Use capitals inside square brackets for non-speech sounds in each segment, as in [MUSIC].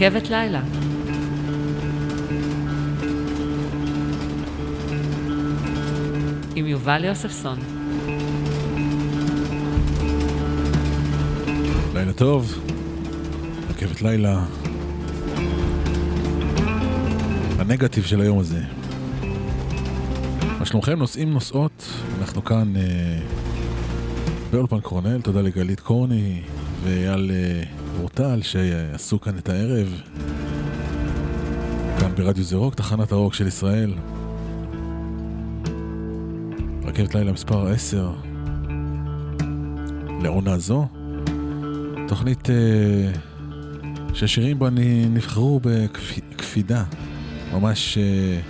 רכבת לילה. עם יובל יוספסון. לילה טוב, רכבת לילה. הנגטיב של היום הזה. מה שלומכם? נוסעים נוסעות, אנחנו כאן אה, באולפן קורנל, תודה לגלית קורני ואייל אה, אורטל שעשו כאן את הערב. כאן ברדיו זה רוק, תחנת הרוק של ישראל. רכבת לילה מספר 10 לעונה זו. תוכנית אה, שהשירים בה נבחרו בקפידה, ממש אה,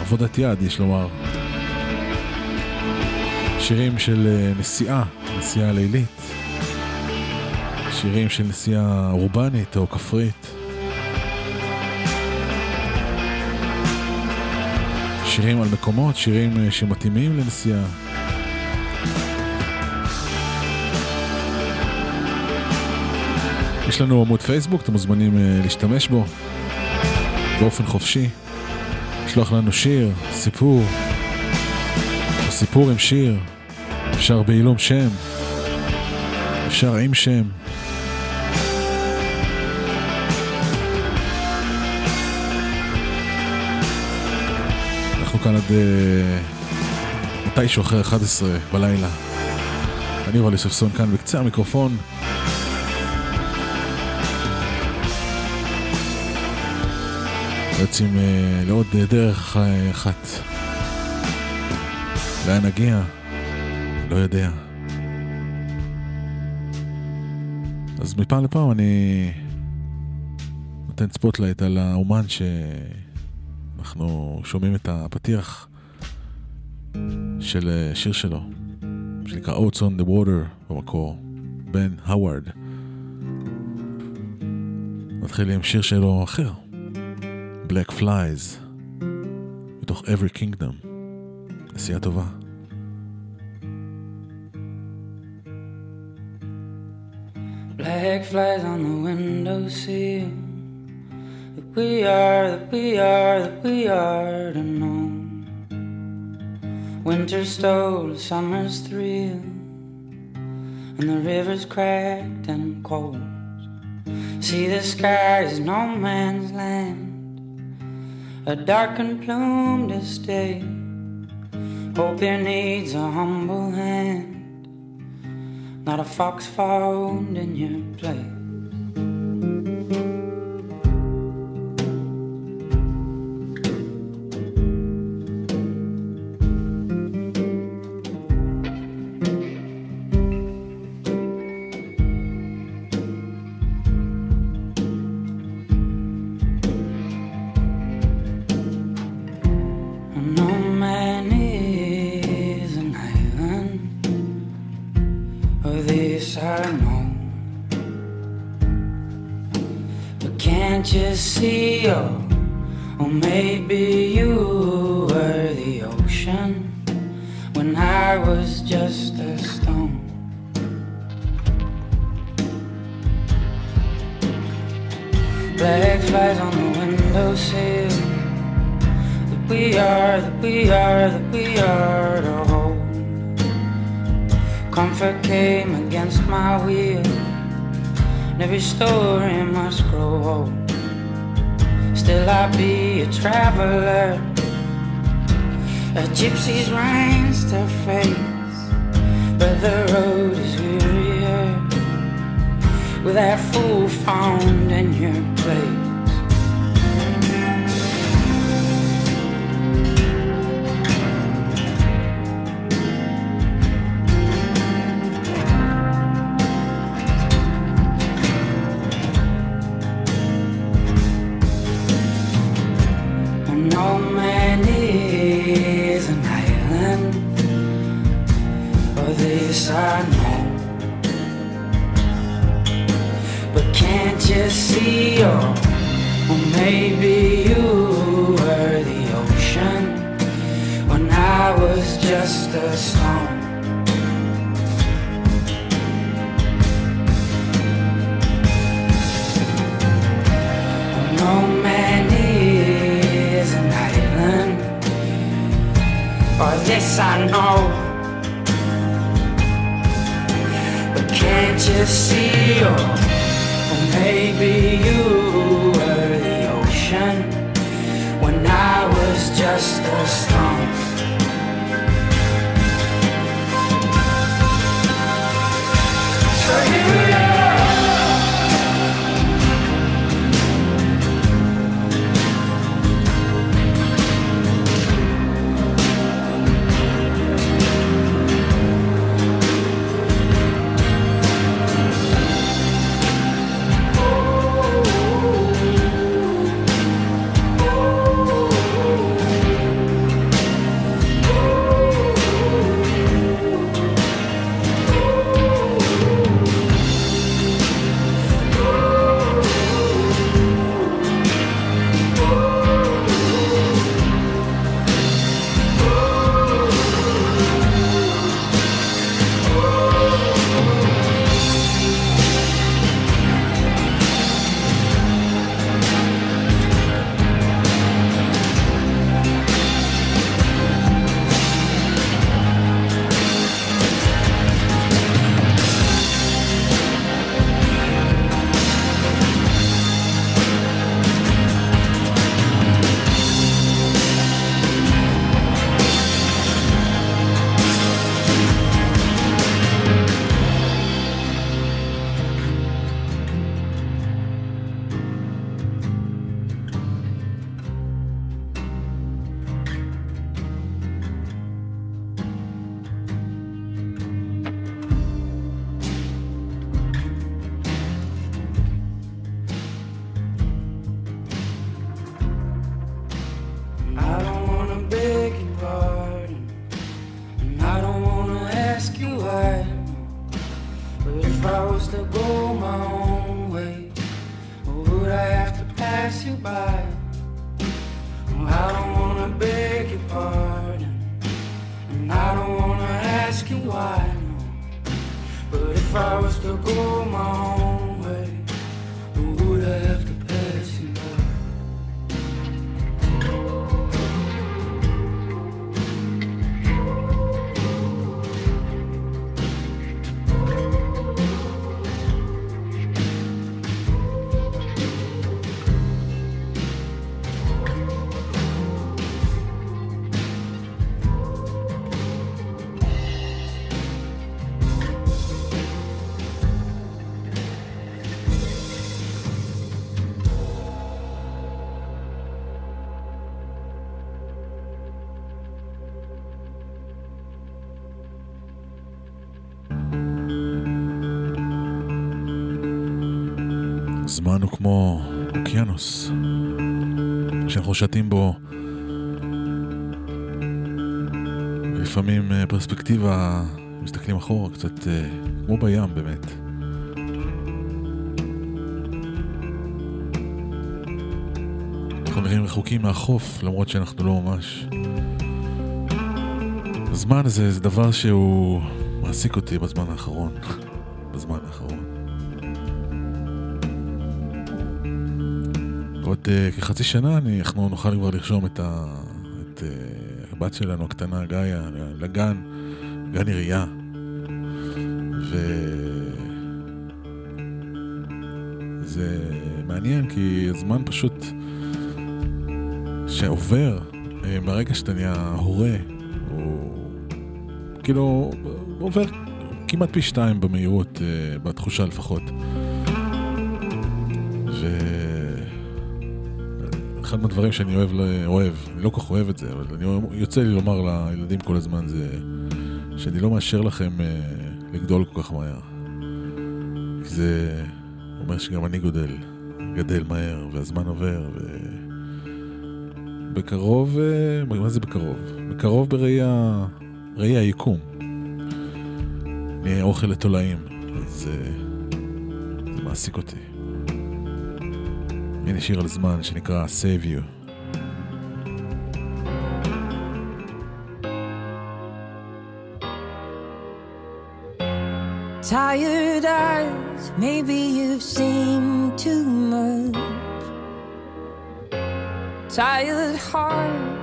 עבודת יד, יש לומר. שירים של אה, נסיעה, נסיעה לילית, שירים של נסיעה אורבנית או כפרית. שירים על מקומות, שירים אה, שמתאימים לנסיעה. יש לנו עמוד פייסבוק, אתם מוזמנים uh, להשתמש בו באופן חופשי. לשלוח לנו שיר, סיפור, סיפור עם שיר, אפשר בעילום שם, אפשר עם שם. כאן עד uh, מתישהו אחרי 11 בלילה. אני רואה ספסון כאן בקצה המיקרופון. יוצאים אה, לעוד דרך אה, אחת. לאן נגיע? לא יודע. אז מפעם לפעם אני נותן spotlight על האמן שאנחנו שומעים את הפתיח של שיר שלו, שנקרא Oats in the Water במקור, בן הווארד. נתחיל עם שיר שלו אחר. Black Flies, מתוך Every Kingdom. נסיעה טובה. Black flies on the windowsill. We are, that we are, that we are to know. Winter stole summer's thrill, and the river's cracked and cold. See the sky is no man's land a darkened plumed estate. Hope there needs a humble hand, not a fox found in your place. no man is an island, but this I know. But can't you see, or well, maybe you were the ocean when I was just a stone? Yes, I know. But can't you see? Oh, or maybe you were the ocean when I was just a stone. So here שאנחנו שתים בו לפעמים אה, פרספקטיבה, מסתכלים אחורה, קצת אה, כמו בים באמת. אנחנו נראים רחוקים מהחוף, למרות שאנחנו לא ממש. הזמן הזה זה דבר שהוא מעסיק אותי בזמן האחרון. עוד uh, כחצי שנה אני, אנחנו נוכל כבר לרשום את, ה, את uh, הבת שלנו הקטנה, גאיה, לגן, גן עירייה. וזה מעניין כי הזמן פשוט שעובר uh, מהרגע שאתה נהיה הורה, הוא כאילו עובר כמעט פי שתיים במהירות, בתחושה לפחות. ו... אחד מהדברים שאני אוהב, אוהב, אני לא כל כך אוהב את זה, אבל אני יוצא לי לומר לילדים כל הזמן זה שאני לא מאשר לכם אה, לגדול כל כך מהר. כי זה אומר שגם אני גודל, גדל מהר, והזמן עובר, ו... בקרוב, אה, מה זה בקרוב? בקרוב בראי ה... ראי היקום. נהיה אוכל לתולעים, אז אה, זה מעסיק אותי. הנה שיר על זמן שנקרא Save You. tired eyes, maybe you've seen too much. Tired heart,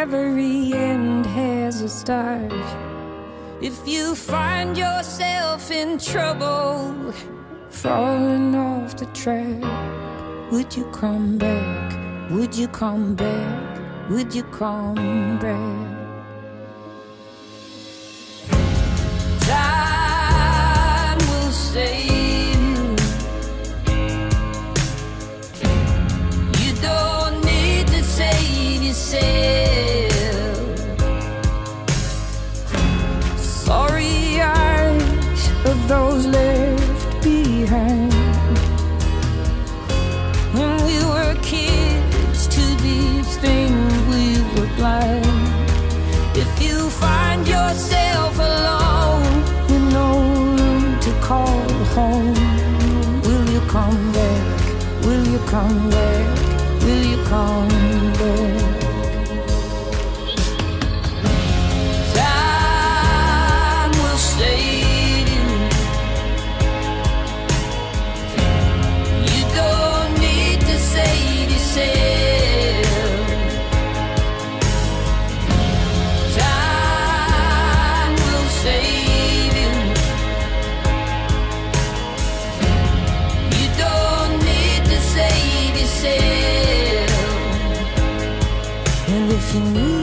every end has a start. If you find yourself in trouble, falling off the track. Would you come back? Would you come back? Would you come back? somewhere? Will you come? to me.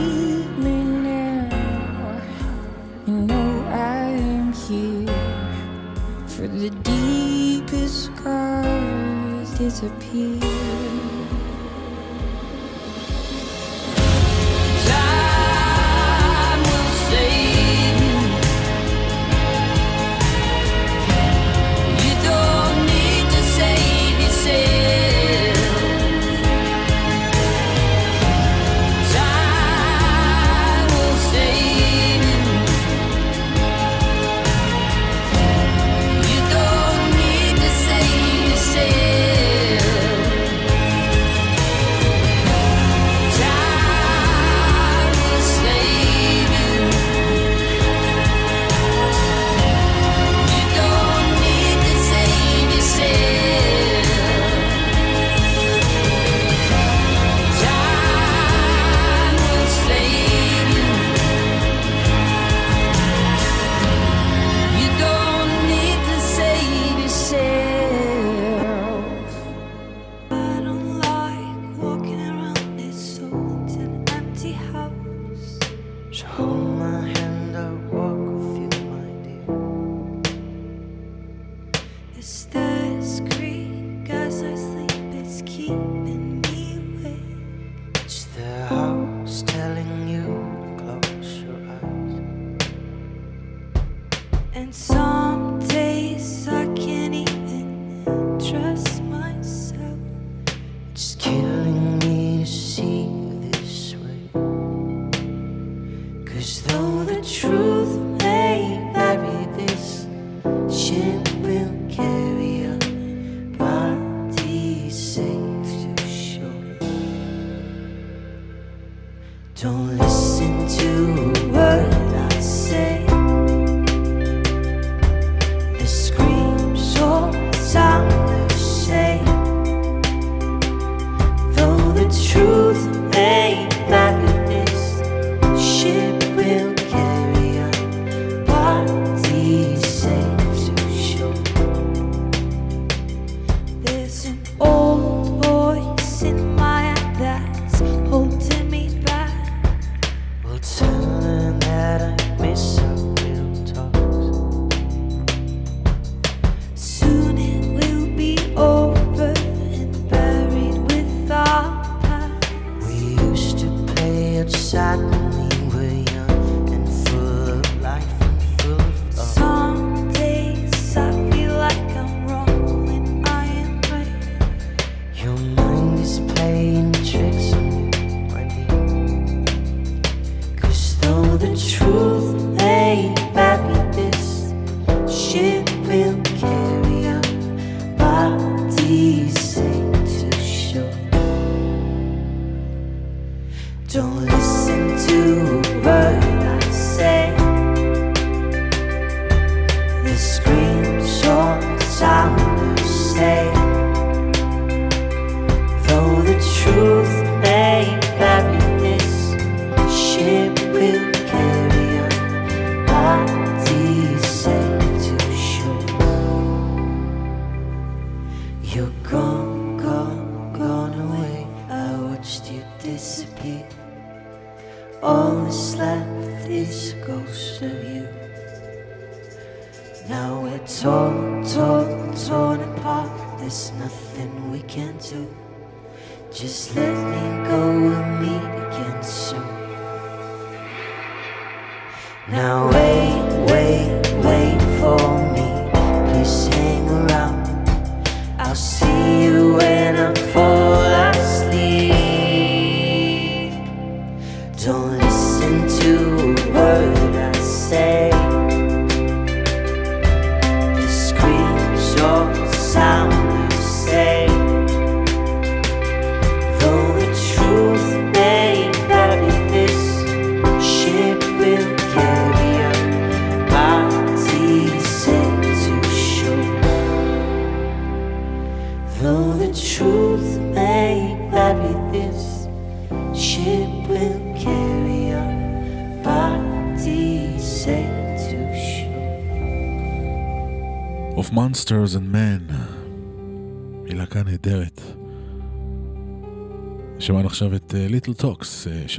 satin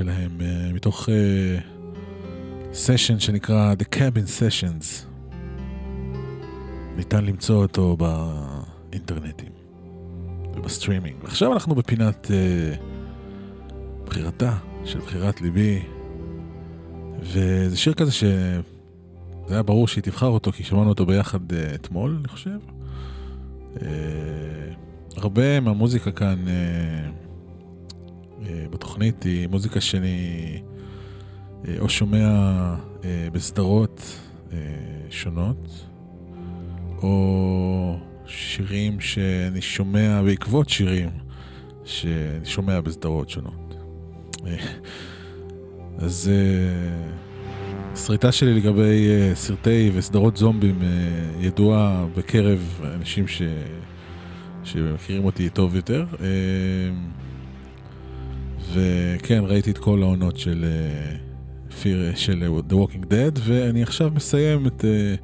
שלהם אה, מתוך סשן אה, שנקרא The Cabin Sessions. ניתן למצוא אותו באינטרנטים ובסטרימינג. ועכשיו אנחנו בפינת אה, בחירתה של בחירת ליבי. וזה שיר כזה ש... זה היה ברור שהיא תבחר אותו, כי שמענו אותו ביחד אה, אתמול, אני חושב. אה, הרבה מהמוזיקה כאן uh, בתוכנית היא מוזיקה שאני uh, או שומע uh, בסדרות שונות, או שירים שאני שומע בעקבות שירים שאני שומע בסדרות שונות. אז... הסריטה שלי לגבי סרטי וסדרות זומבים ידועה בקרב אנשים ש... שמכירים אותי טוב יותר. וכן, ראיתי את כל העונות של, פיר, של uh, The Walking Dead, ואני עכשיו מסיים את uh,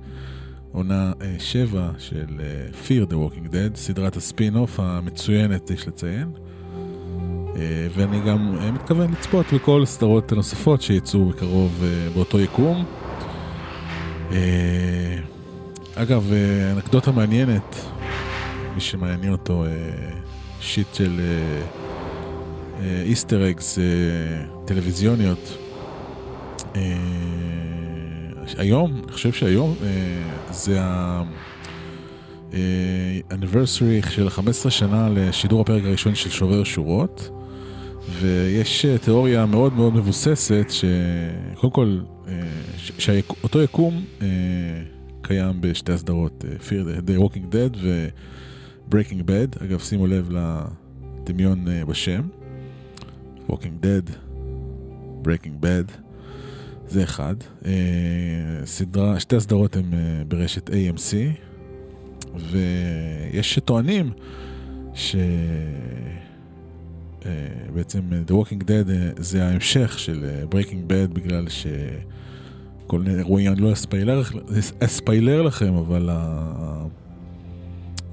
עונה uh, 7 של Fear The Walking Dead, סדרת הספין-אוף המצוינת, יש לציין. אה, ואני גם אה, מתכוון לצפות בכל הסדרות הנוספות שיצאו בקרוב אה, באותו יקום. אגב, אנקדוטה מעניינת, מי שמעניין אותו, שיט של איסטר אגס טלוויזיוניות. היום, אני חושב שהיום זה ה... anniversary של 15 שנה לשידור הפרק הראשון של שובר שורות. ויש אה, תיאוריה מאוד מאוד מבוססת, שקודם כל, אה, שאותו יקום אה, קיים בשתי הסדרות, Fear the Walking Dead ו-Breaking Bad, אגב שימו לב לדמיון בשם, Walking Dead, Breaking Bad, זה אחד. סדרה, שתי הסדרות הן ברשת AMC, ויש שטוענים ש... אה, אה, The Walking Dead אה, זה ההמשך של Breaking Bad בגלל שכל מיני אירועים, אני לא אספיילר, אספיילר לכם, אבל ה...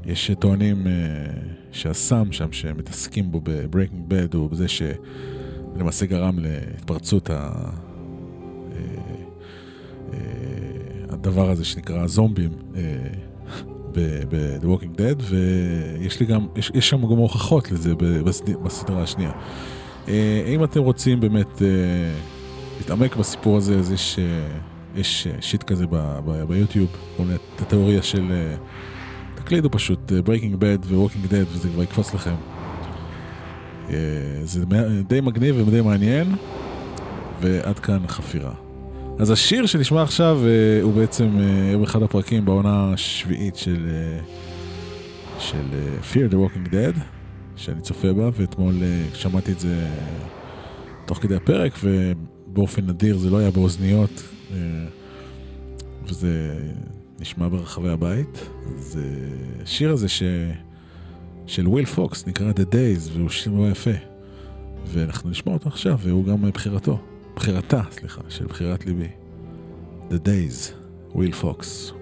יש טוענים שהסם שם שמתעסקים בו ב-Breaking Bad הוא בזה שלמעשה גרם להתפרצות ה... הדבר הזה שנקרא זומבים ב-The Walking Dead, ויש לי גם, יש, יש שם גם הוכחות לזה בסדרה השנייה. אה, אם אתם רוצים באמת אה, להתעמק בסיפור הזה, אז יש, אה, יש שיט כזה ביוטיוב, את התיאוריה של, תקלידו פשוט, Breaking Bad ו-Walking Dead, וזה כבר יקפוץ לכם. זה די מגניב ודי מעניין, ועד כאן החפירה. אז השיר שנשמע עכשיו uh, הוא בעצם יום אחד הפרקים בעונה השביעית של, של Fear the Walking Dead, שאני צופה בה, ואתמול שמעתי את זה תוך כדי הפרק, ובאופן נדיר זה לא היה באוזניות, וזה נשמע ברחבי הבית. אז uh, השיר הזה ש... של וויל פוקס נקרא The Days, והוא שיר מאוד יפה. ואנחנו נשמע אותו עכשיו, והוא גם בחירתו. בחירתה, סליחה, של בחירת ליבי. The Days, וויל פוקס.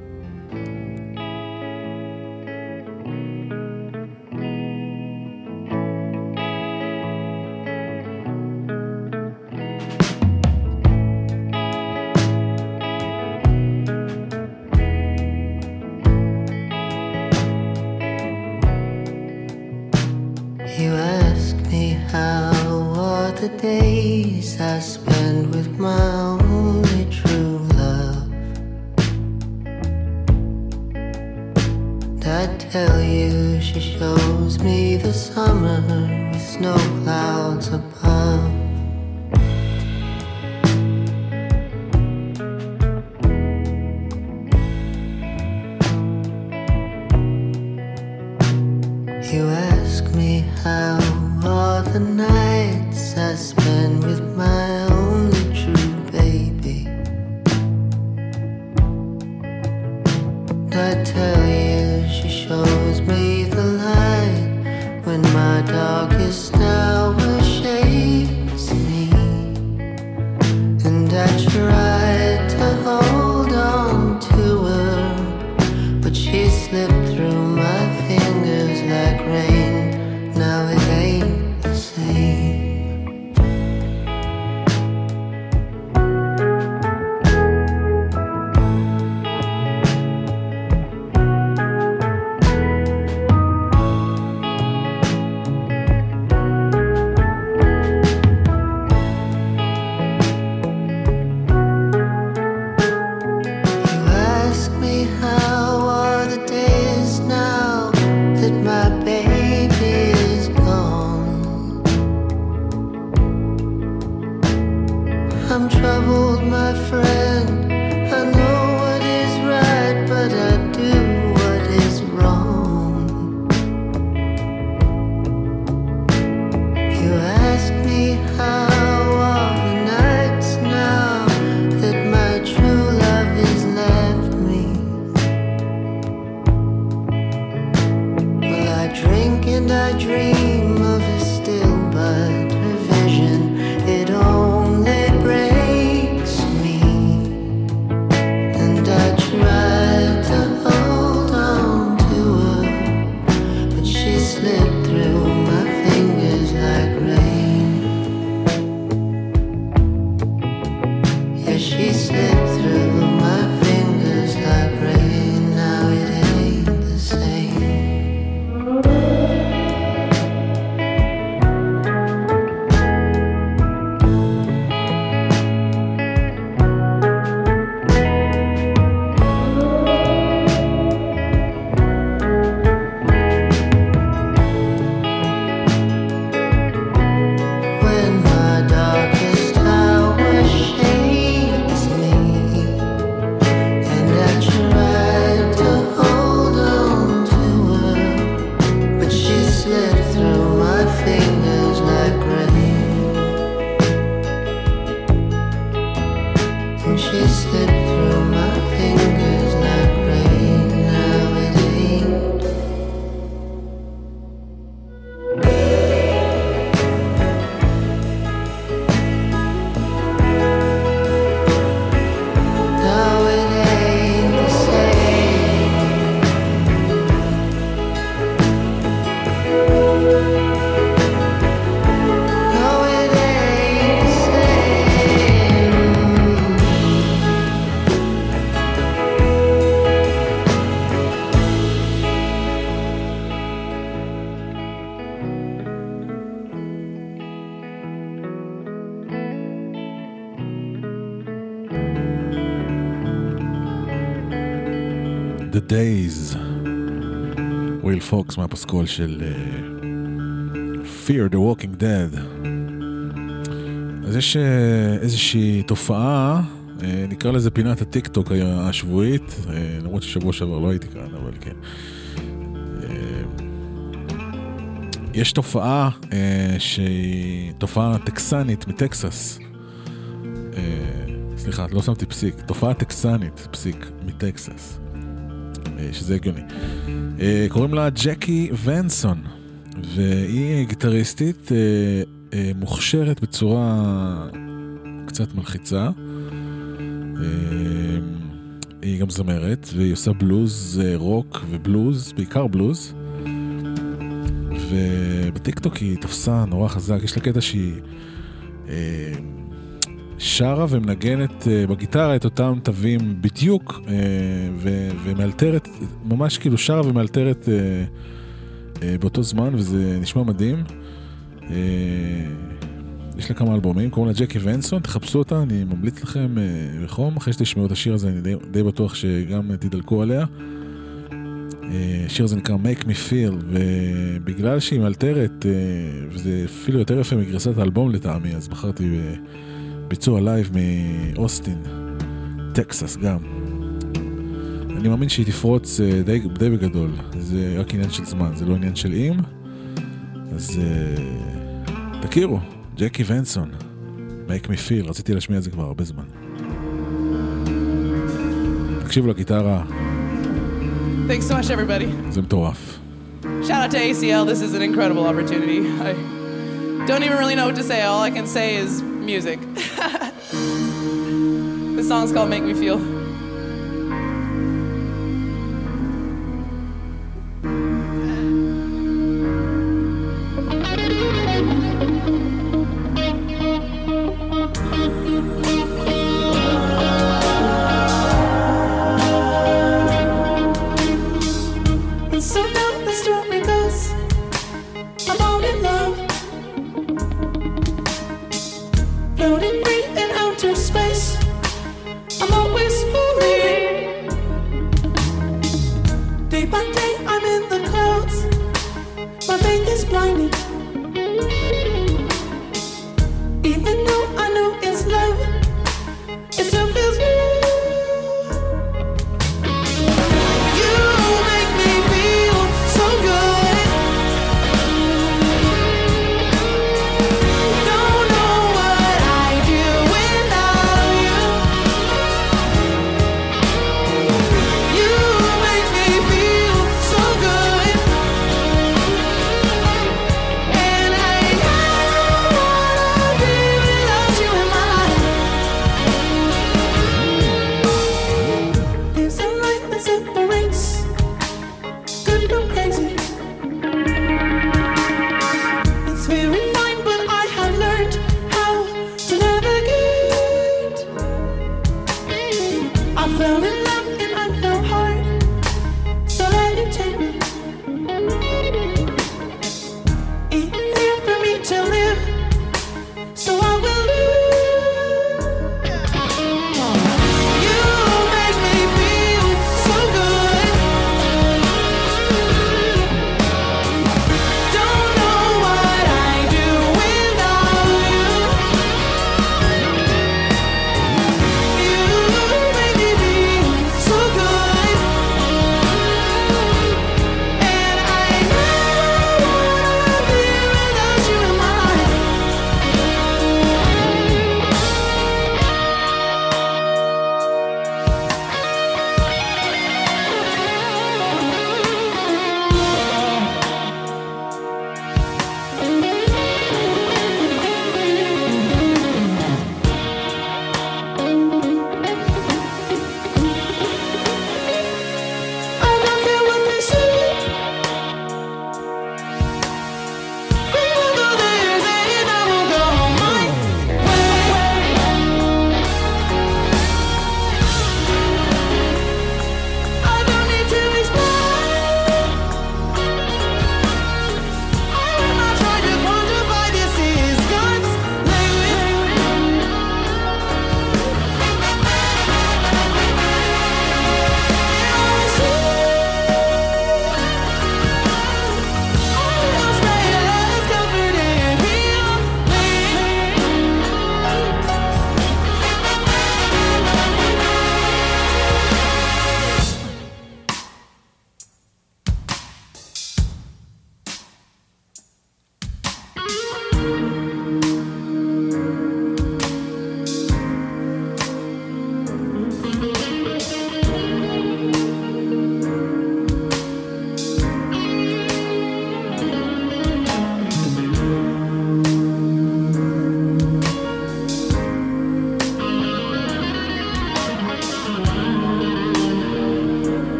Days, וויל פוקס מהפסקול של אה, Fear the Walking Dead. אז יש אה, איזושהי תופעה, אה, נקרא לזה פינת הטיק טוק השבועית, למרות ששבוע שעבר לא הייתי כאן, אבל כן. יש תופעה שהיא תופעה טקסנית מטקסס. סליחה, לא שמתי פסיק, תופעה טקסנית, פסיק, מטקסס. אה, שזה הגיוני. אה, קוראים לה ג'קי ונסון, והיא גיטריסטית אה, מוכשרת בצורה קצת מלחיצה. היא גם זמרת, והיא עושה בלוז, רוק ובלוז, בעיקר בלוז. ובטיקטוק היא תפסה נורא חזק, יש לה קטע שהיא... שרה ומנגנת אה, בגיטרה את אותם תווים בדיוק, אה, ומאלתרת, ממש כאילו שרה ומאלתרת אה, באותו זמן, וזה נשמע מדהים. יש לה כמה אלבומים, קוראים לה ג'קי ונסון, תחפשו אותה, אני ממליץ לכם בחום. אחרי שתשמעו את השיר הזה, אני די, די בטוח שגם תדלקו עליה. השיר הזה נקרא Make Me Feel, ובגלל שהיא מאלתרת, וזה אפילו יותר יפה מגרסת האלבום לטעמי, אז בחרתי... ב... בביצוע לייב מאוסטין, טקסס גם. אני מאמין שהיא תפרוץ אה, די, די בגדול, זה רק עניין של זמן, זה לא עניין של אם, אז תכירו, ג'קי ונסון, Make Me Feel, רציתי להשמיע את זה כבר הרבה זמן. תקשיבו לגיטרה. Thanks so much, everybody. זה מטורף. Shout out to ACL. This is an incredible opportunity. I don't even really know what to say. All I can say is music. [LAUGHS] this song's called Make Me Feel.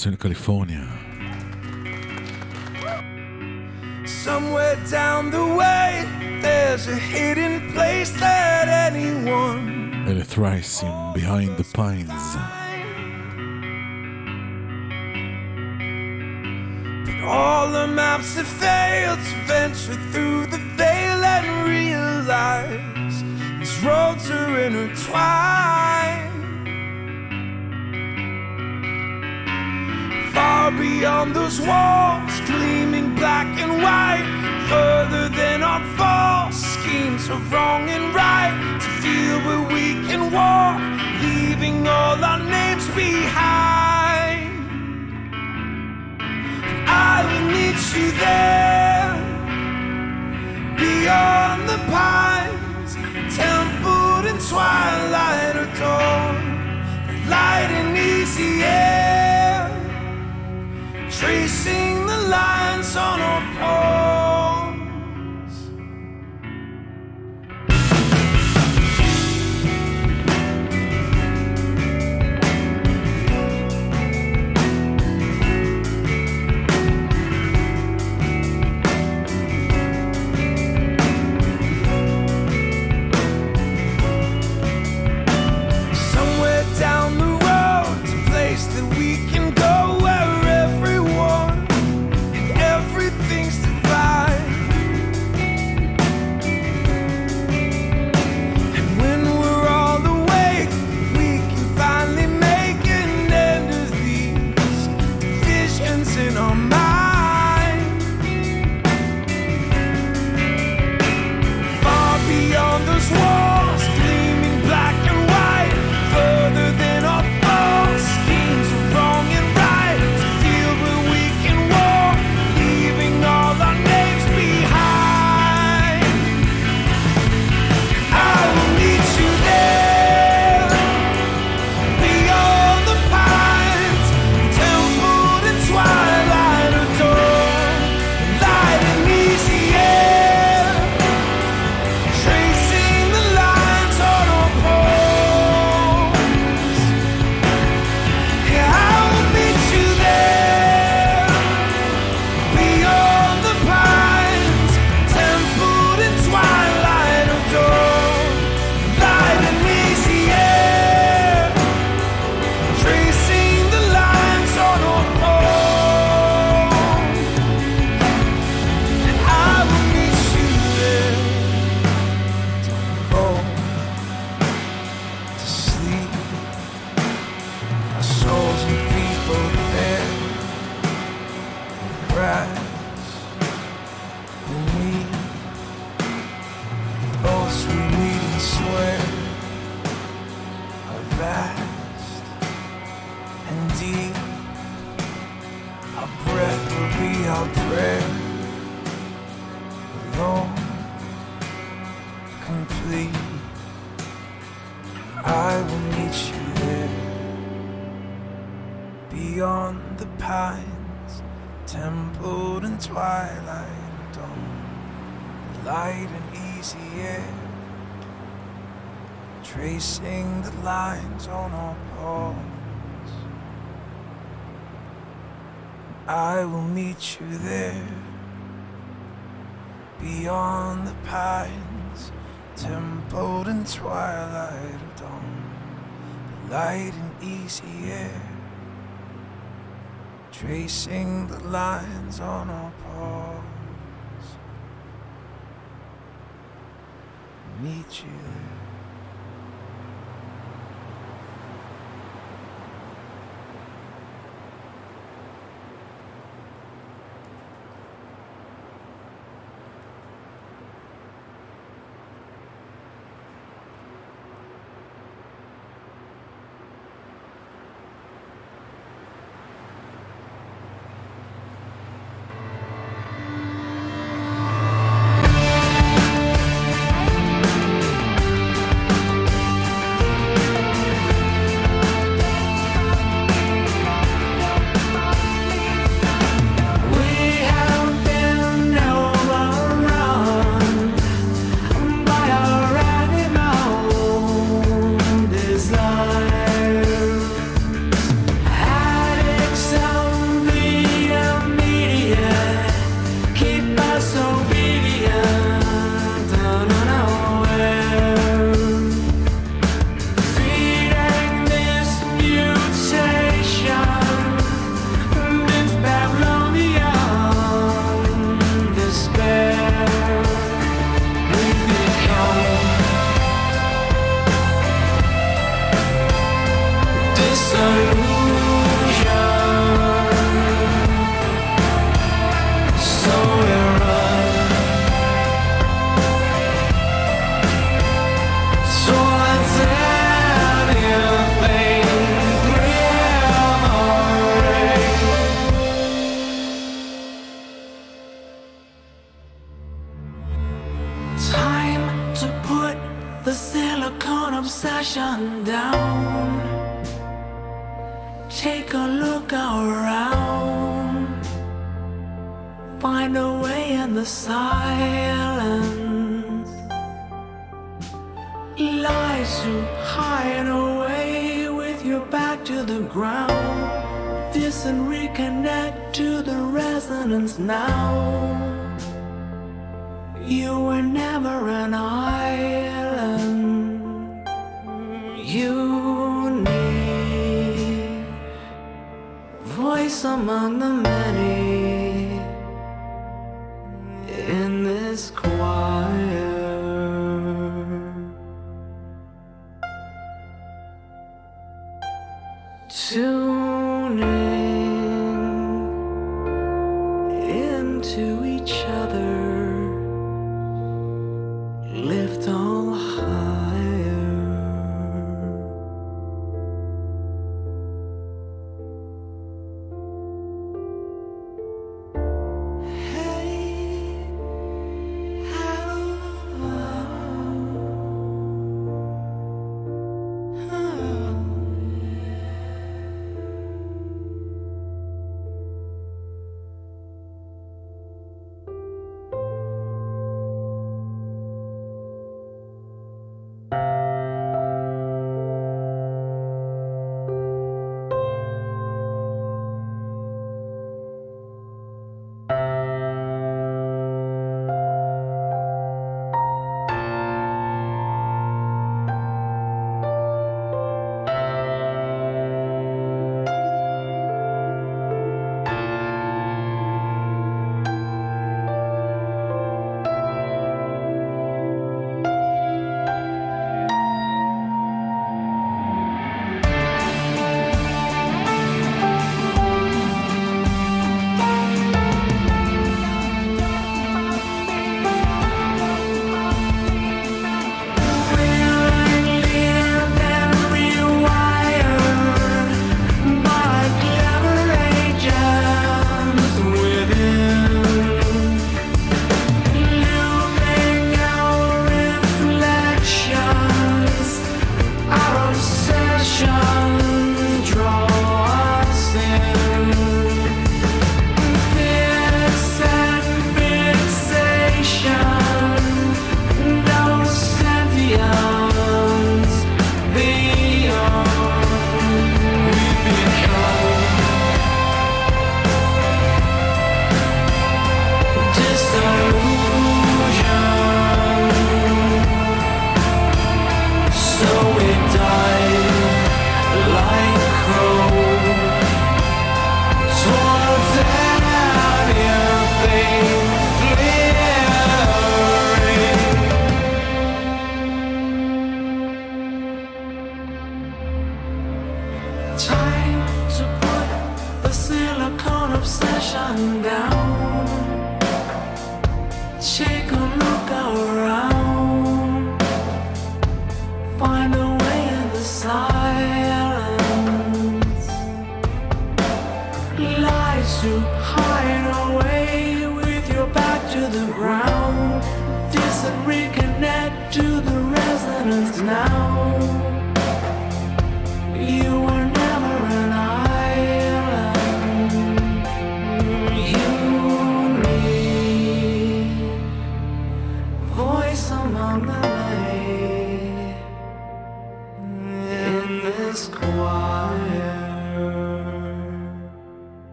עכשיו עושים לקליפורניה. Somewhere down the way, there's a hidden place that anyone אלה thrice עם Behind the Pines. But all the maps have failed to venture through Beyond those walls, gleaming black and white, further than our false schemes of wrong and right. To feel where we can walk, leaving all our names behind. I will meet you there, beyond the pines, templed in twilight or dawn, light and easy air sono poi meet you there beyond the pines, templed in twilight of dawn, light and easy air, tracing the lines on our palms. Meet you there. This and reconnect to the resonance now. You were never an island. You need voice among the many now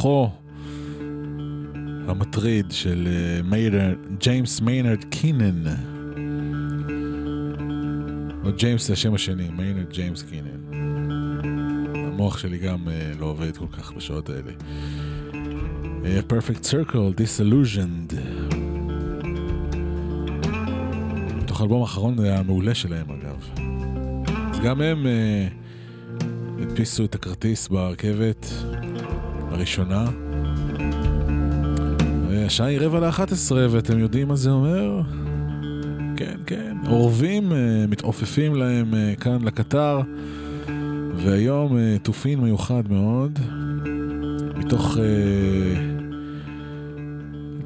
ממוחו המטריד של אה, ג'יימס מיינרד קינן. או ג'יימס זה השם השני, מיינרד ג'יימס קינן. המוח שלי גם אה, לא עובד כל כך בשעות האלה. אה, Perfect Circle, Disillusioned. מתוך האלבום האחרון המעולה שלהם אגב. אז גם הם אה, הדפיסו את הכרטיס ברכבת הראשונה. והשעה היא רבע לאחת עשרה, ואתם יודעים מה זה אומר? כן, כן, אורבים אה, מתעופפים להם אה, כאן לקטר, והיום אה, תופין מיוחד מאוד, מתוך...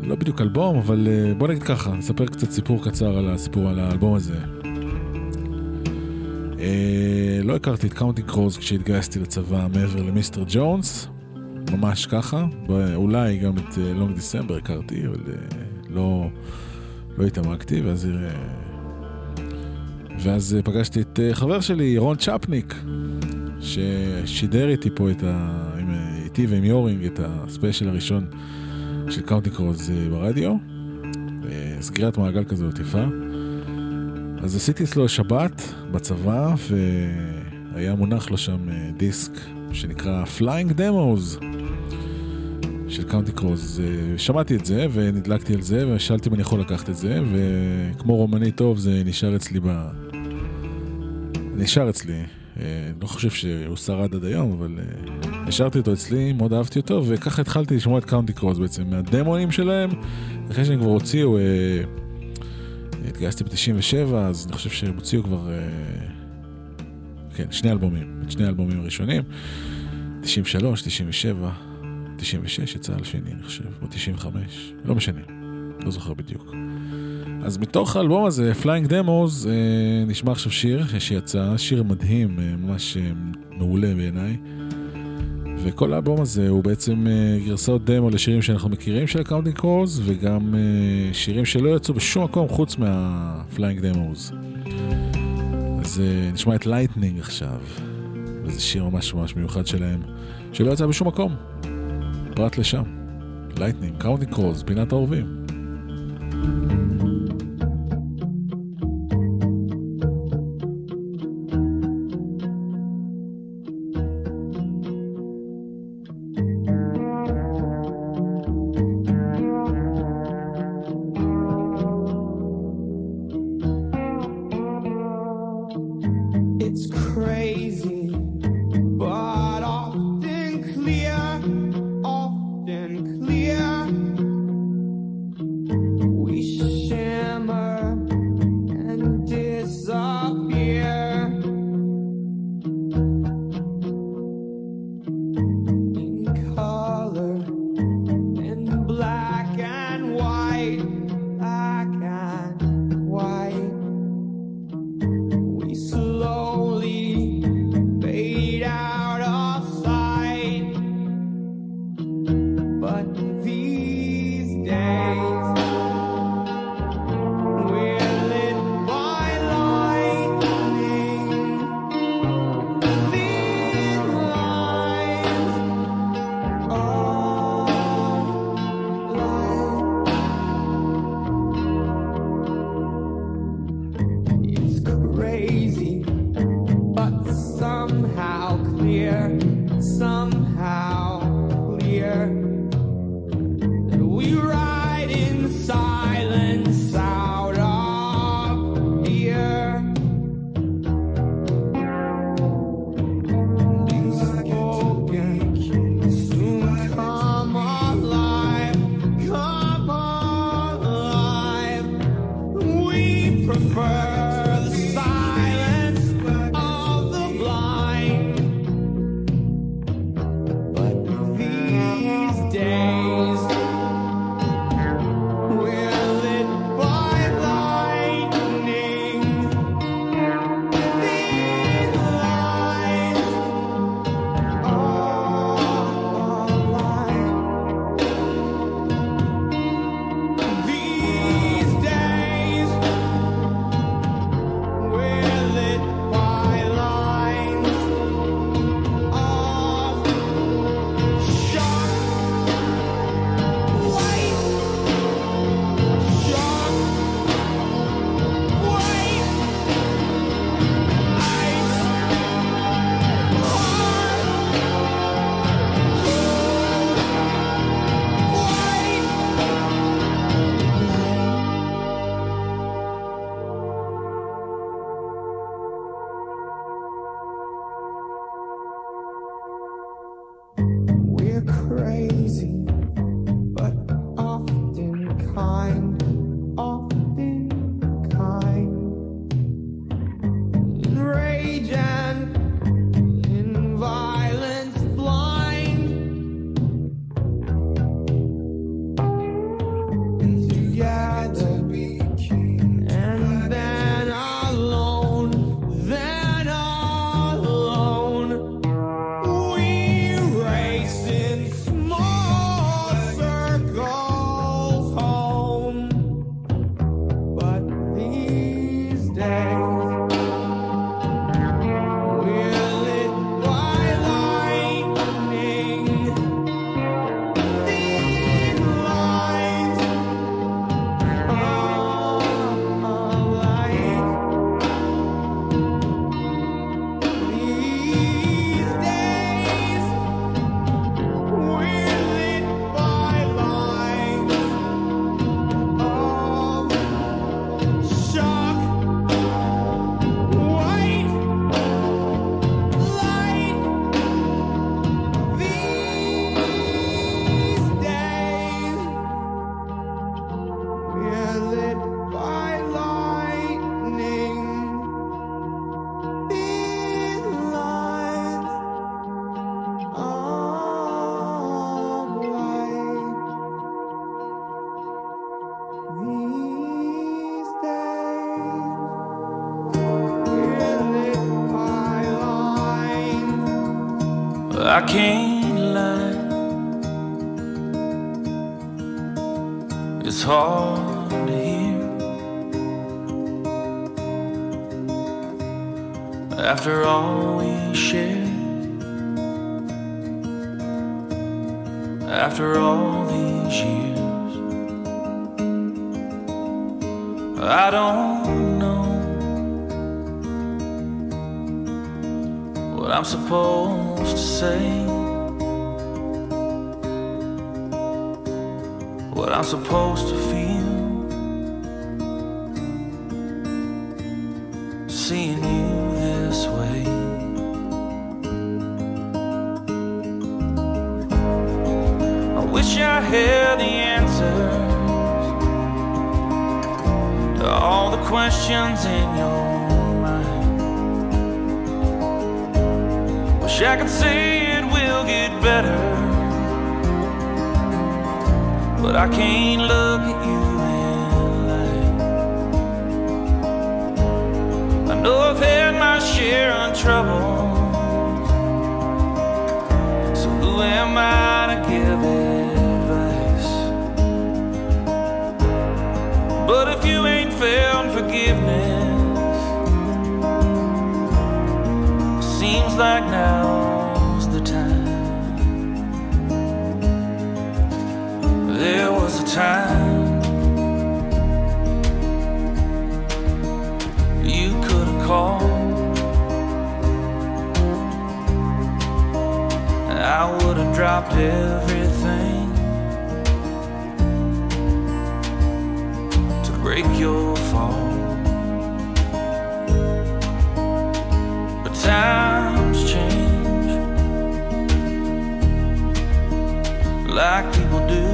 לא בדיוק אלבום, אבל בוא נגיד ככה, נספר קצת סיפור קצר על הסיפור, על האלבום הזה. לא הכרתי את Counting Crows כשהתגייסתי לצבא מעבר ל Mr. Jones, ממש ככה. אולי גם את Long December הכרתי, אבל אה, לא, לא התעמקתי, ואז, אה, ואז אה, פגשתי את אה, חבר שלי, רון צ'פניק, ששידר איתי פה את ה... אה, איתי ועם יורינג את הספיישל הראשון של Counting Crows אה, ברדיו. אה, סגירת מעגל כזאת יפה. אז עשיתי אצלו שבת בצבא, והיה מונח לו שם אה, דיסק שנקרא Flying Demos של קאונטי קרוז. אה, שמעתי את זה ונדלקתי על זה, ושאלתי אם אני יכול לקחת את זה, וכמו רומני טוב זה נשאר אצלי ב... נשאר אצלי. אה, לא חושב שהוא שרד עד היום, אבל אה, השארתי אותו אצלי, מאוד אהבתי אותו, וככה התחלתי לשמוע את קאונטי קרוז בעצם, מהדמונים שלהם, אחרי שהם כבר הוציאו... התגייסתי ב-97, אז אני חושב שהם הוציאו כבר, כן, שני אלבומים, שני האלבומים הראשונים, 93, 97, 96 יצא על שני, אני חושב, או 95, לא משנה, לא זוכר בדיוק. אז מתוך האלבום הזה, Flying Demos, אה, נשמע עכשיו שיר שיצא, שיר מדהים, אה, ממש אה, מעולה בעיניי. וכל האלבום הזה הוא בעצם גרסאות דמו לשירים שאנחנו מכירים של Counting Crows, וגם שירים שלא יצאו בשום מקום חוץ מה Flying Demos. אז נשמע את Lightning עכשיו, וזה שיר ממש ממש מיוחד שלהם, שלא יצא בשום מקום, פרט לשם. Lightning, Counting Crows, פינת העורבים. Can't Wish I could say it will get better, but I can't look at you and lie. I know I've had my share of trouble, so who am I to give advice? But if you ain't found forgiveness, seems like now's the time. There was a time you could have called. I would have dropped everything to break your fall. But times like people do.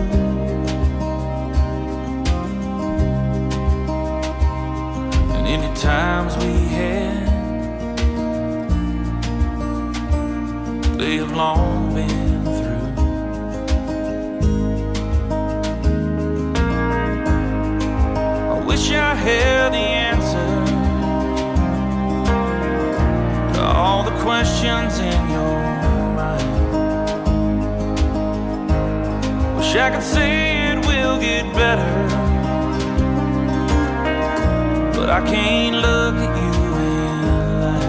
And any times we had, they have long been through. I wish I had the answer to all the questions in your Wish I could say it will get better, but I can't look at you and lie.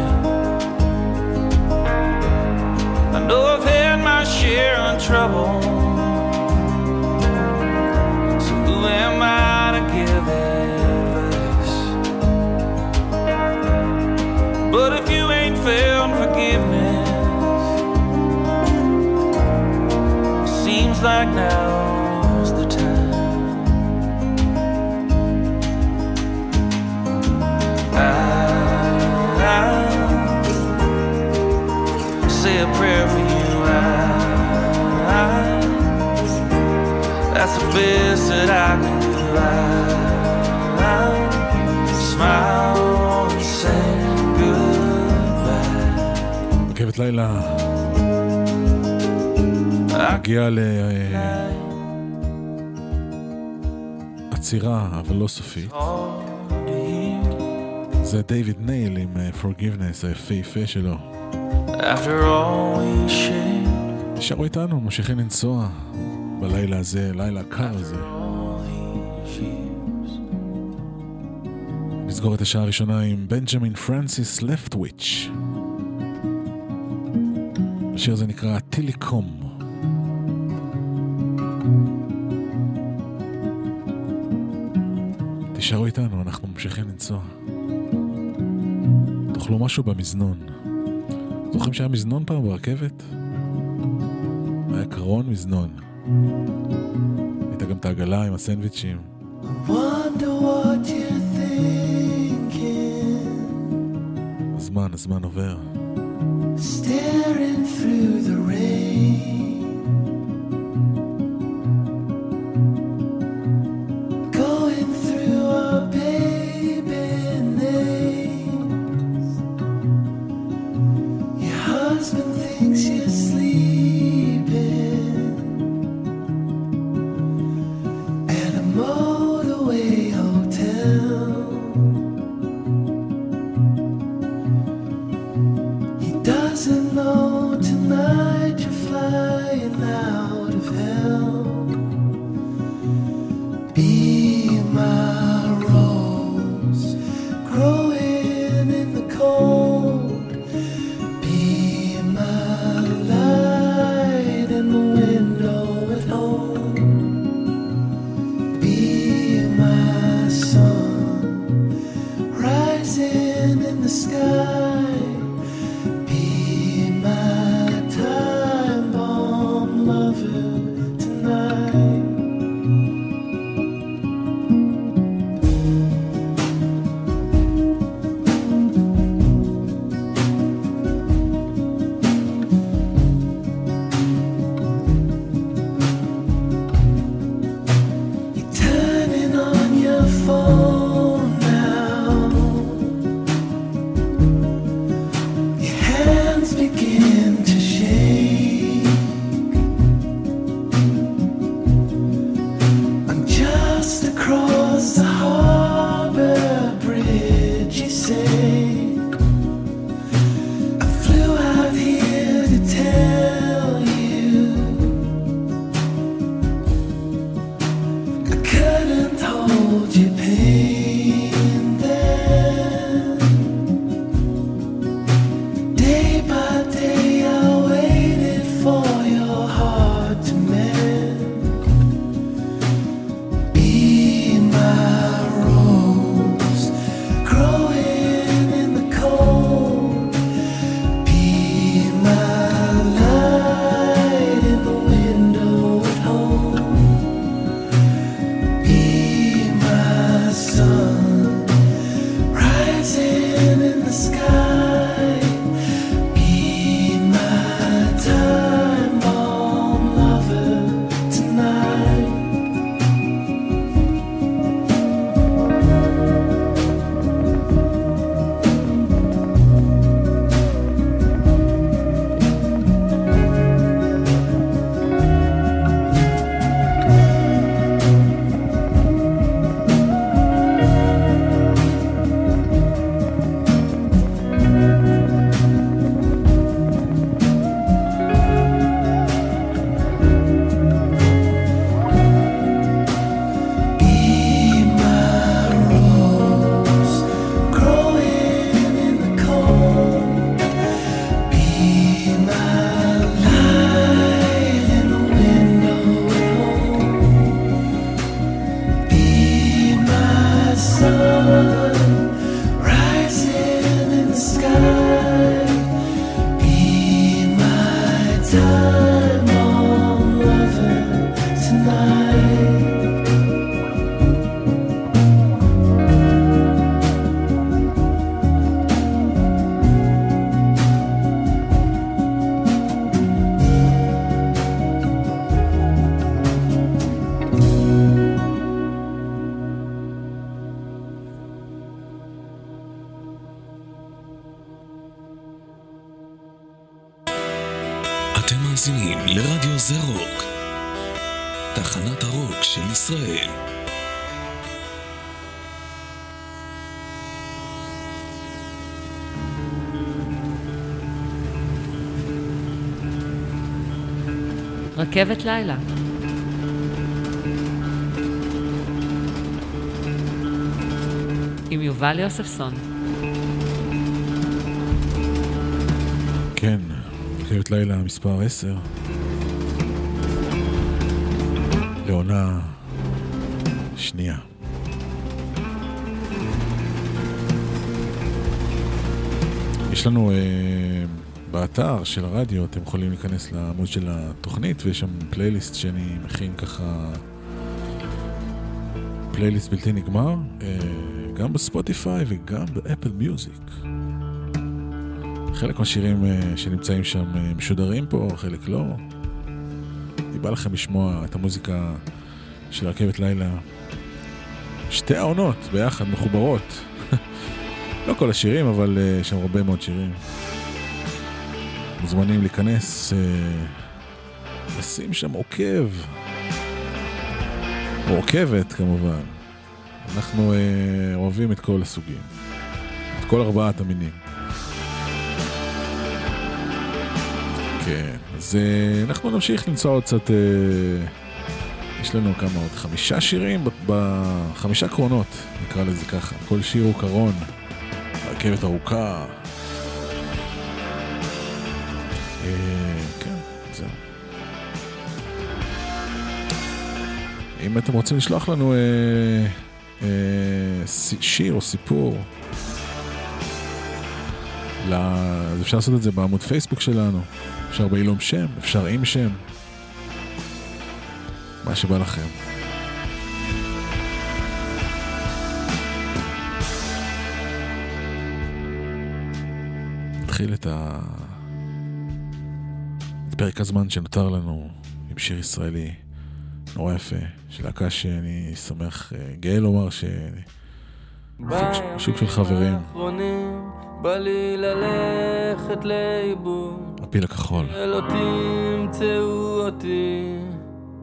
I know I've had my share of trouble, so who am I to give advice? But if you ain't found seems like now's the time. I, I say a prayer for you. I, I, that's the best that I can do. I, I smile and say goodbye. רכבת לילה מגיעה לעצירה, אבל לא סופית. זה דיוויד נייל עם אה, Forgiveness היפהפה שלו. נשארו איתנו, ממשיכים לנסוע בלילה הזה, לילה הקר הזה. נסגור את השעה הראשונה עם בנג'מין פרנסיס לפטוויץ'. השיר הזה נקרא טיליקום. איתנו, אנחנו ממשיכים לנסוע. תאכלו משהו במזנון. זוכרים שהיה מזנון פעם ברכבת? היה קרון מזנון. הייתה גם את העגלה עם הסנדוויצ'ים. הזמן, הזמן עובר. staring through the rain. זה רוק, תחנת הרוק של ישראל. רכבת לילה. עם יובל יוספסון. כן, רכבת לילה מספר 10. לעונה שנייה. יש לנו אה, באתר של הרדיו, אתם יכולים להיכנס לעמוד של התוכנית, ויש שם פלייליסט שאני מכין ככה, פלייליסט בלתי נגמר, אה, גם בספוטיפיי וגם באפל מיוזיק. חלק מהשירים אה, שנמצאים שם אה, משודרים פה, חלק לא. אם בא לכם לשמוע את המוזיקה של רכבת לילה, שתי העונות ביחד, מחוברות. [LAUGHS] לא כל השירים, אבל אה, יש שם הרבה מאוד שירים. מוזמנים להיכנס, לשים שם עוקב. או עוקבת כמובן. אנחנו אוהבים את כל הסוגים. את כל ארבעת המינים. כן, אז uh, אנחנו נמשיך למצוא עוד קצת... Uh, יש לנו כמה עוד? חמישה שירים? בחמישה קרונות, נקרא לזה ככה. כל שיר הוא קרון. רכבת ארוכה. Uh, כן. אם אתם רוצים לשלוח לנו uh, uh, שיר או סיפור, אז אפשר לעשות את זה בעמוד פייסבוק שלנו. אפשר בעילום שם, אפשר עם שם. מה שבא לכם. נתחיל את ה... את פרק הזמן שנותר לנו עם שיר ישראלי נורא יפה, של להקה שאני שמח, אה, גאה לומר ש... שוק של חברים. בא לי ללכת לאיבוד. הפיל הכחול. לא תמצאו אותי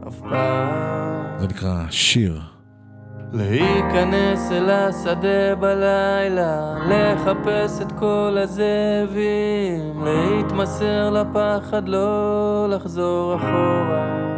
אף פעם. זה נקרא שיר. להיכנס אל השדה בלילה, לחפש את כל הזאבים, להתמסר לפחד, לא לחזור אחורה.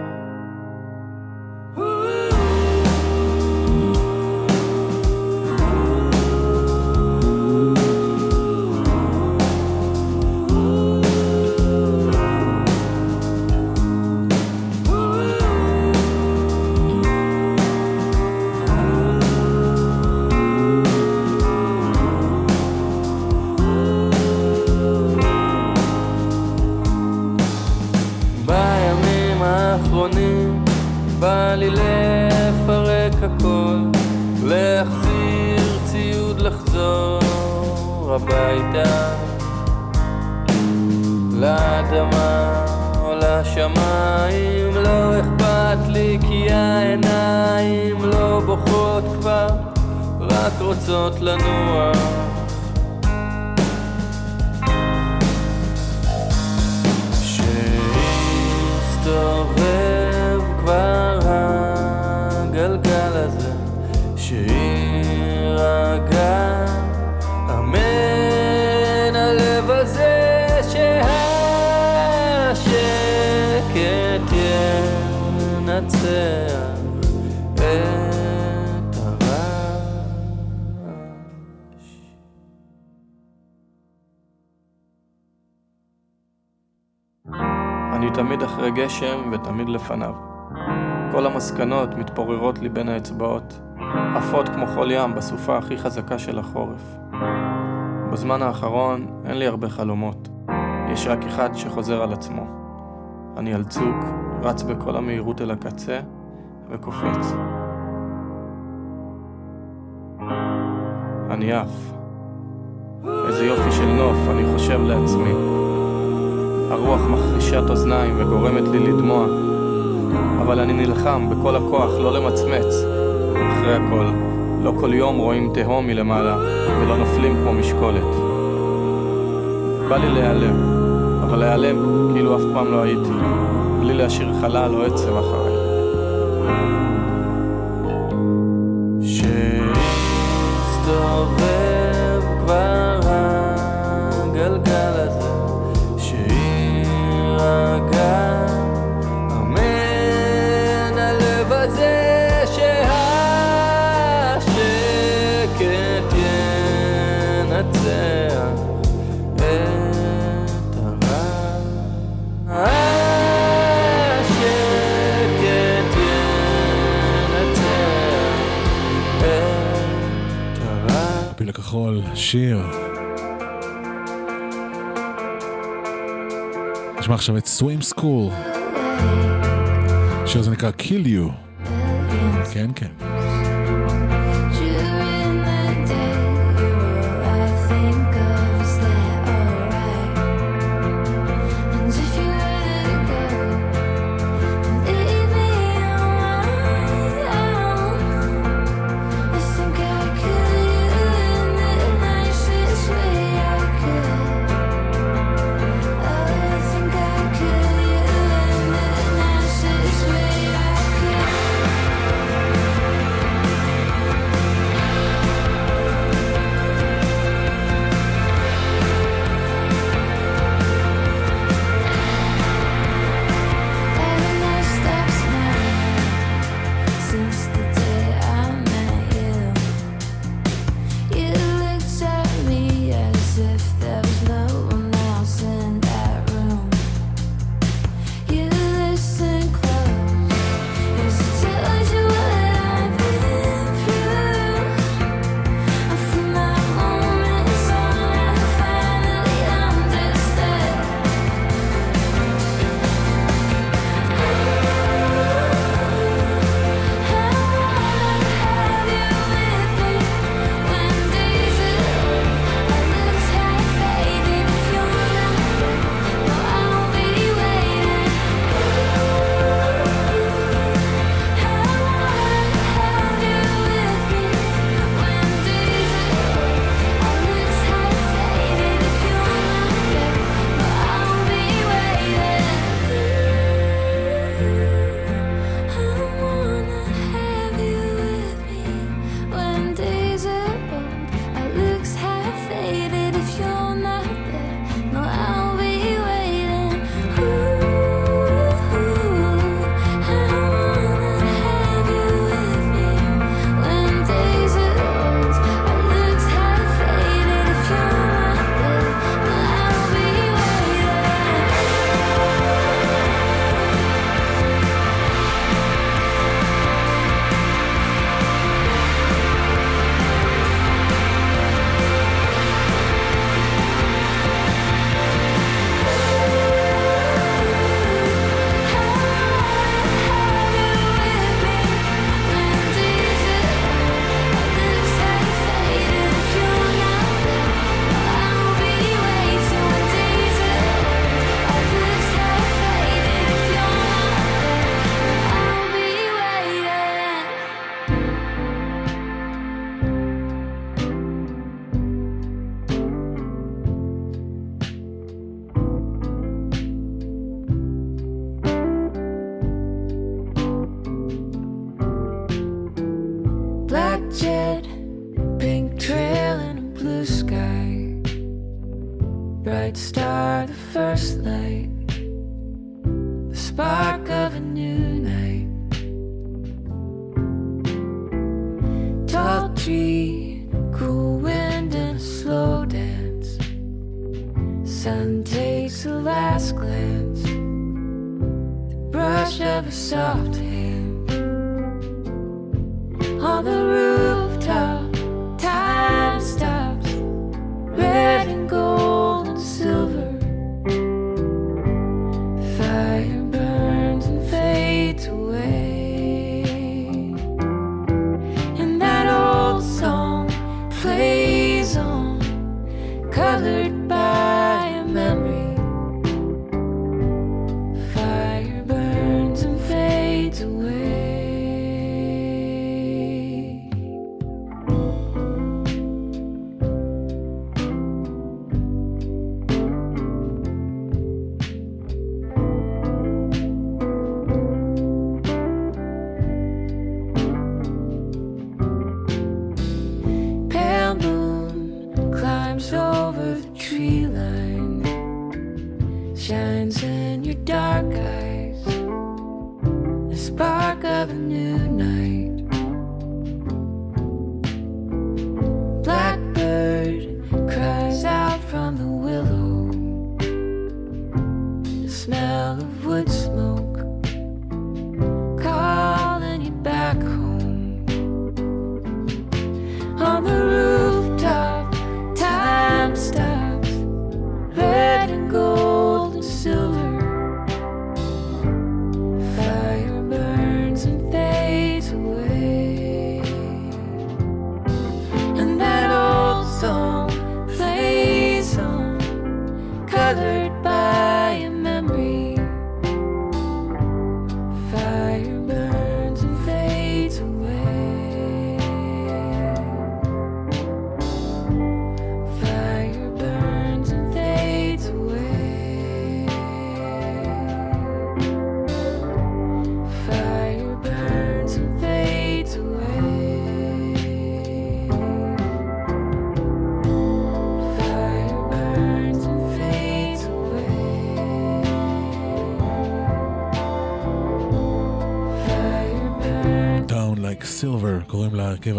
הביתה. לאדמה או לשמיים לא אכפת לי כי העיניים לא בוכות כבר רק רוצות לנוע. שיסתובב אחרי גשם ותמיד לפניו. כל המסקנות מתפוררות לי בין האצבעות, עפות כמו חול ים בסופה הכי חזקה של החורף. בזמן האחרון אין לי הרבה חלומות, יש רק אחד שחוזר על עצמו. אני על צוק, רץ בכל המהירות אל הקצה וקופץ. אני עף. איזה יופי של נוף, אני חושב לעצמי. הרוח מחרישת אוזניים וגורמת לי לדמוע, אבל אני נלחם בכל הכוח לא למצמץ. אחרי הכל, לא כל יום רואים תהום מלמעלה ולא נופלים כמו משקולת. בא לי להיעלם, אבל להיעלם כאילו אף פעם לא הייתי, בלי להשאיר חלל או עצם אחריי. שהסתובב כבר לכל שיר. נשמע עכשיו את סווים סקול. שיר זה נקרא Kill You. כן, כן.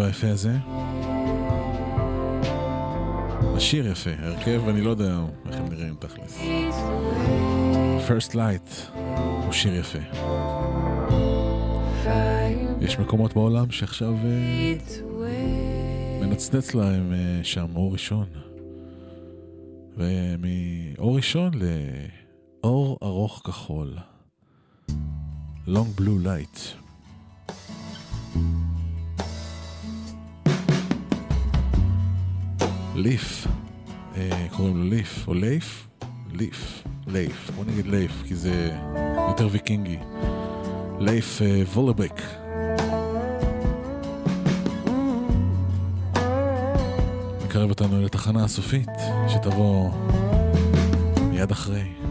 ההרכב היפה הזה. השיר יפה, הרכב, אני לא יודע איך הם נראים תכלס. First Light הוא שיר יפה. יש מקומות בעולם שעכשיו אה, מנצנץ להם אה, שם אור ראשון. ומאור ראשון לאור ארוך כחול. Long Blue Light. ליף, אה, קוראים לו ליף, או לייף? ליף, לייף, בוא נגיד לייף, כי זה יותר ויקינגי. לייף אה, וולרבק. מקרב אותנו לתחנה הסופית, שתבוא מיד אחרי.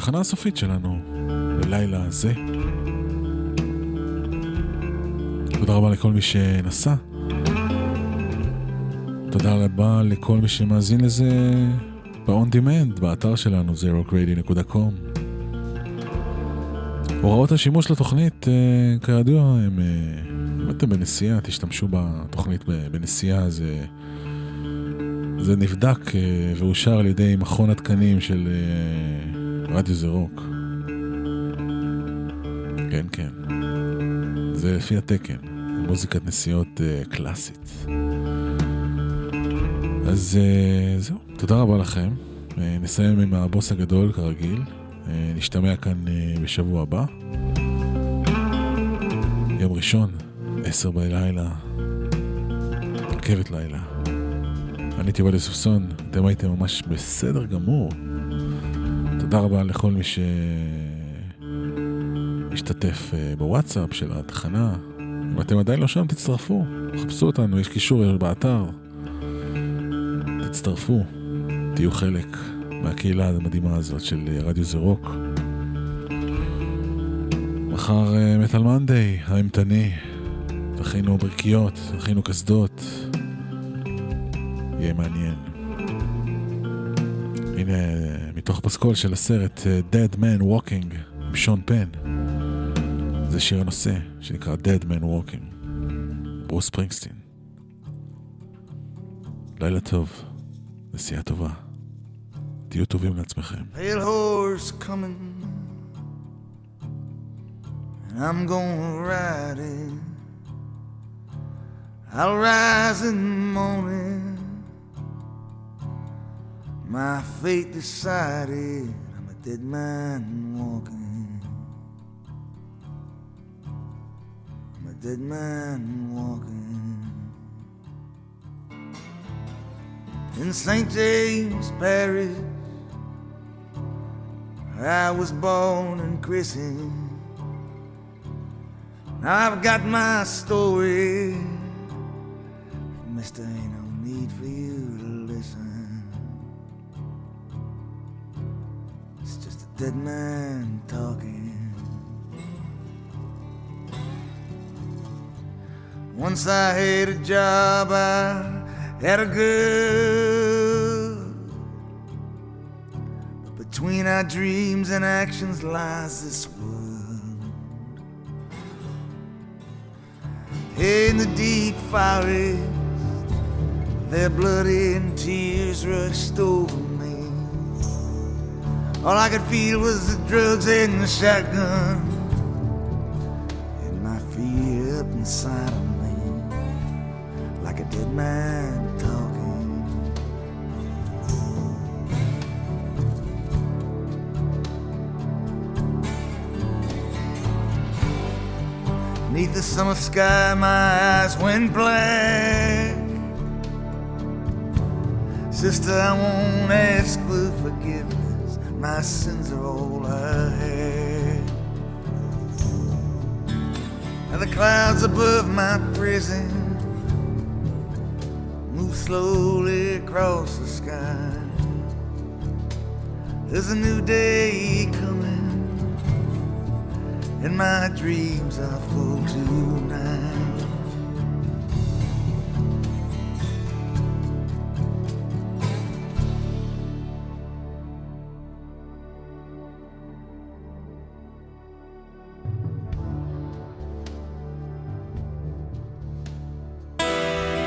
התחנה הסופית שלנו ללילה הזה. תודה רבה לכל מי שנסע. תודה רבה לכל מי שמאזין לזה ב-on demand, באתר שלנו, zerocradio.com. הוראות השימוש לתוכנית, אה, כידוע, הם... אה, אם אתם בנסיעה, תשתמשו בתוכנית בנסיעה, זה... זה נבדק אה, ואושר על ידי מכון התקנים של רדיו זה רוק. כן, כן. זה לפי התקן. מוזיקת נסיעות קלאסית. אז זהו, תודה רבה לכם. נסיים עם הבוס הגדול, כרגיל. אה, נשתמע כאן אה, בשבוע הבא. יום ראשון, עשר בלילה, רכבת לילה. אני הייתי עובד לסופסון, אתם הייתם ממש בסדר גמור. תודה רבה לכל מי שהשתתף אה, בוואטסאפ של התחנה. אם אתם עדיין לא שם, תצטרפו, חפשו אותנו, יש קישור באתר. תצטרפו, תהיו חלק. מהקהילה המדהימה הזאת של אה, רדיו זה רוק. מחר מטאל מנדיי, האימתני, תכינו ברכיות, תכינו קסדות, יהיה מעניין. הנה, מתוך פסקול של הסרט אה, Dead Man Walking עם שון פן. זה שיר הנושא שנקרא Dead Man Walking, ברוס פרינגסטין. לילה טוב, נסיעה טובה. תהיו טובים לעצמכם. Coming I'm gonna ride it I'll rise in the morning My fate decided I'm a dead man walking I'm a dead man walking In St. James Parish I was born and christened. Now I've got my story. Mister, ain't no need for you dead man talking. Once I had a job, I had a good between our dreams and actions lies this world. In the deep forest, their blood and tears rushed over. All I could feel was the drugs and the shotgun, and my fear up inside of me, like a dead man. talking Neath the summer sky, my eyes went black. Sister, I won't ask for forgiveness. My sins are all have. And the clouds above my prison move slowly across the sky. There's a new day coming and my dreams are full tonight.